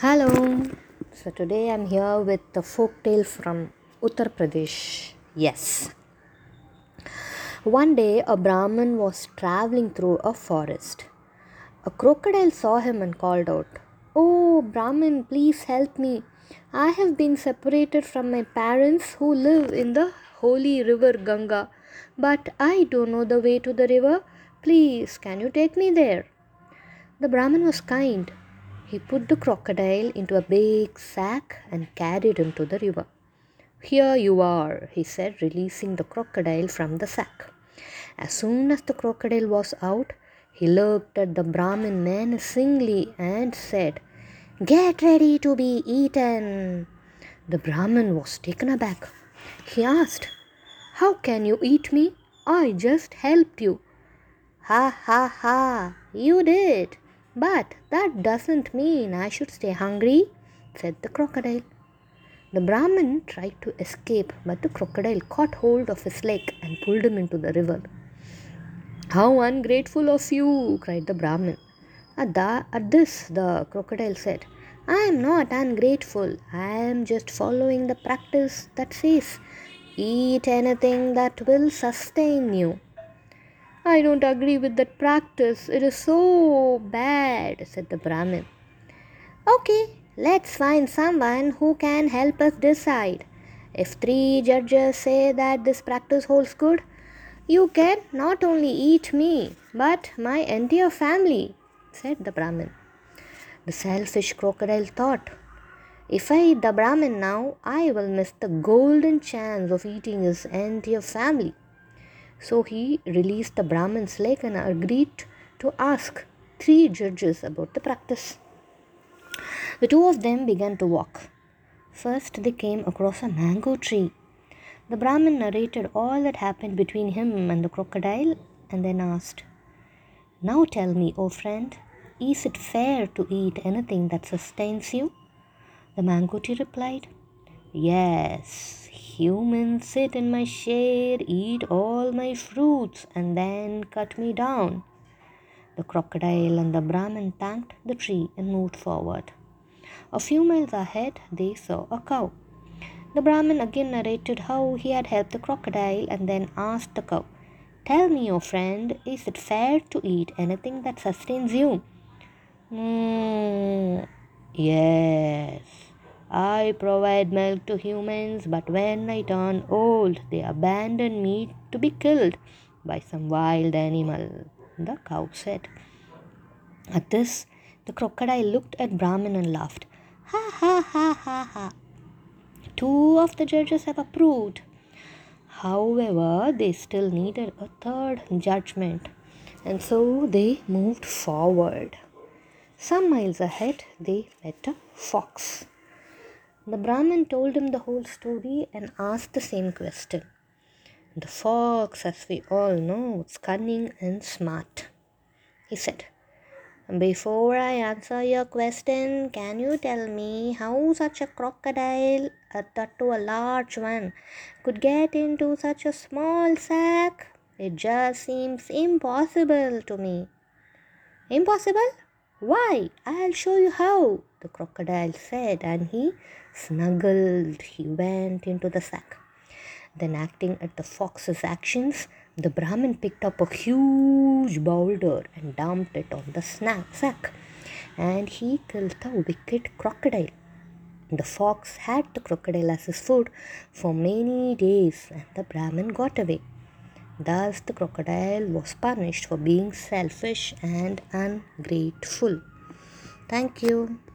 Hello. So today I'm here with the folk tale from Uttar Pradesh. Yes. One day a Brahmin was traveling through a forest. A crocodile saw him and called out, Oh, Brahmin, please help me. I have been separated from my parents who live in the holy river Ganga, but I don't know the way to the river. Please, can you take me there? The Brahmin was kind. He put the crocodile into a big sack and carried him to the river. Here you are, he said, releasing the crocodile from the sack. As soon as the crocodile was out, he looked at the Brahmin menacingly and said, Get ready to be eaten. The Brahmin was taken aback. He asked, How can you eat me? I just helped you. Ha ha ha, you did. But that doesn't mean I should stay hungry, said the crocodile. The Brahmin tried to escape, but the crocodile caught hold of his leg and pulled him into the river. How ungrateful of you, cried the Brahmin. At, the, at this, the crocodile said, I am not ungrateful. I am just following the practice that says, eat anything that will sustain you. I don't agree with that practice. It is so bad, said the Brahmin. Okay, let's find someone who can help us decide. If three judges say that this practice holds good, you can not only eat me, but my entire family, said the Brahmin. The selfish crocodile thought, If I eat the Brahmin now, I will miss the golden chance of eating his entire family. So he released the Brahmin's leg and agreed to ask three judges about the practice. The two of them began to walk. First, they came across a mango tree. The Brahmin narrated all that happened between him and the crocodile and then asked, Now tell me, O friend, is it fair to eat anything that sustains you? The mango tree replied, Yes, humans sit in my shade, eat all my fruits, and then cut me down. The crocodile and the Brahmin thanked the tree and moved forward. A few miles ahead, they saw a cow. The Brahmin again narrated how he had helped the crocodile and then asked the cow, Tell me, your friend, is it fair to eat anything that sustains you? Mm, yes. I provide milk to humans, but when I turn old, they abandon me to be killed by some wild animal, the cow said. At this, the crocodile looked at Brahmin and laughed. Ha ha ha ha ha. Two of the judges have approved. However, they still needed a third judgment, and so they moved forward. Some miles ahead, they met a fox. The Brahmin told him the whole story and asked the same question. The fox, as we all know, is cunning and smart. He said, Before I answer your question, can you tell me how such a crocodile, a to a large one, could get into such a small sack? It just seems impossible to me. Impossible? Why? I'll show you how, the crocodile said, and he snuggled. He went into the sack. Then, acting at the fox's actions, the Brahmin picked up a huge boulder and dumped it on the snack sack, and he killed the wicked crocodile. The fox had the crocodile as his food for many days, and the Brahmin got away. Thus, the crocodile was punished for being selfish and ungrateful. Thank you.